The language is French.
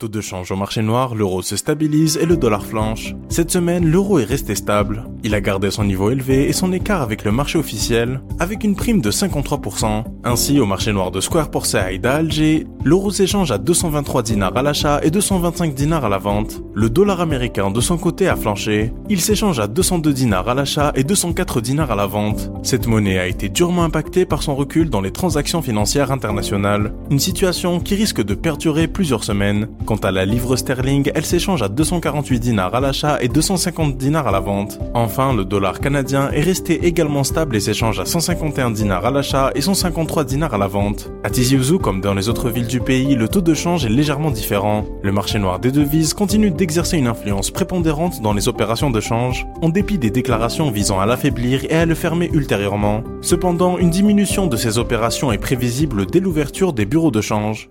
Taux de change au marché noir, l'euro se stabilise et le dollar flanche. Cette semaine, l'euro est resté stable. Il a gardé son niveau élevé et son écart avec le marché officiel, avec une prime de 53%. Ainsi, au marché noir de Square à Alger, l'euro s'échange à 223 dinars à l'achat et 225 dinars à la vente. Le dollar américain de son côté a flanché. Il s'échange à 202 dinars à l'achat et 204 dinars à la vente. Cette monnaie a été durement impactée par son recul dans les transactions financières internationales. Une situation qui risque de perdurer plusieurs semaines. Quant à la livre sterling, elle s'échange à 248 dinars à l'achat et 250 dinars à la vente. Enfin, le dollar canadien est resté également stable et s'échange à 151 dinars à l'achat et 153 dinars à la vente. À Tizi Ouzou, comme dans les autres villes du pays, le taux de change est légèrement différent. Le marché noir des devises continue d'exercer une influence prépondérante dans les opérations de change, en dépit des déclarations visant à l'affaiblir et à le fermer ultérieurement. Cependant, une diminution de ces opérations est prévisible dès l'ouverture des bureaux de change.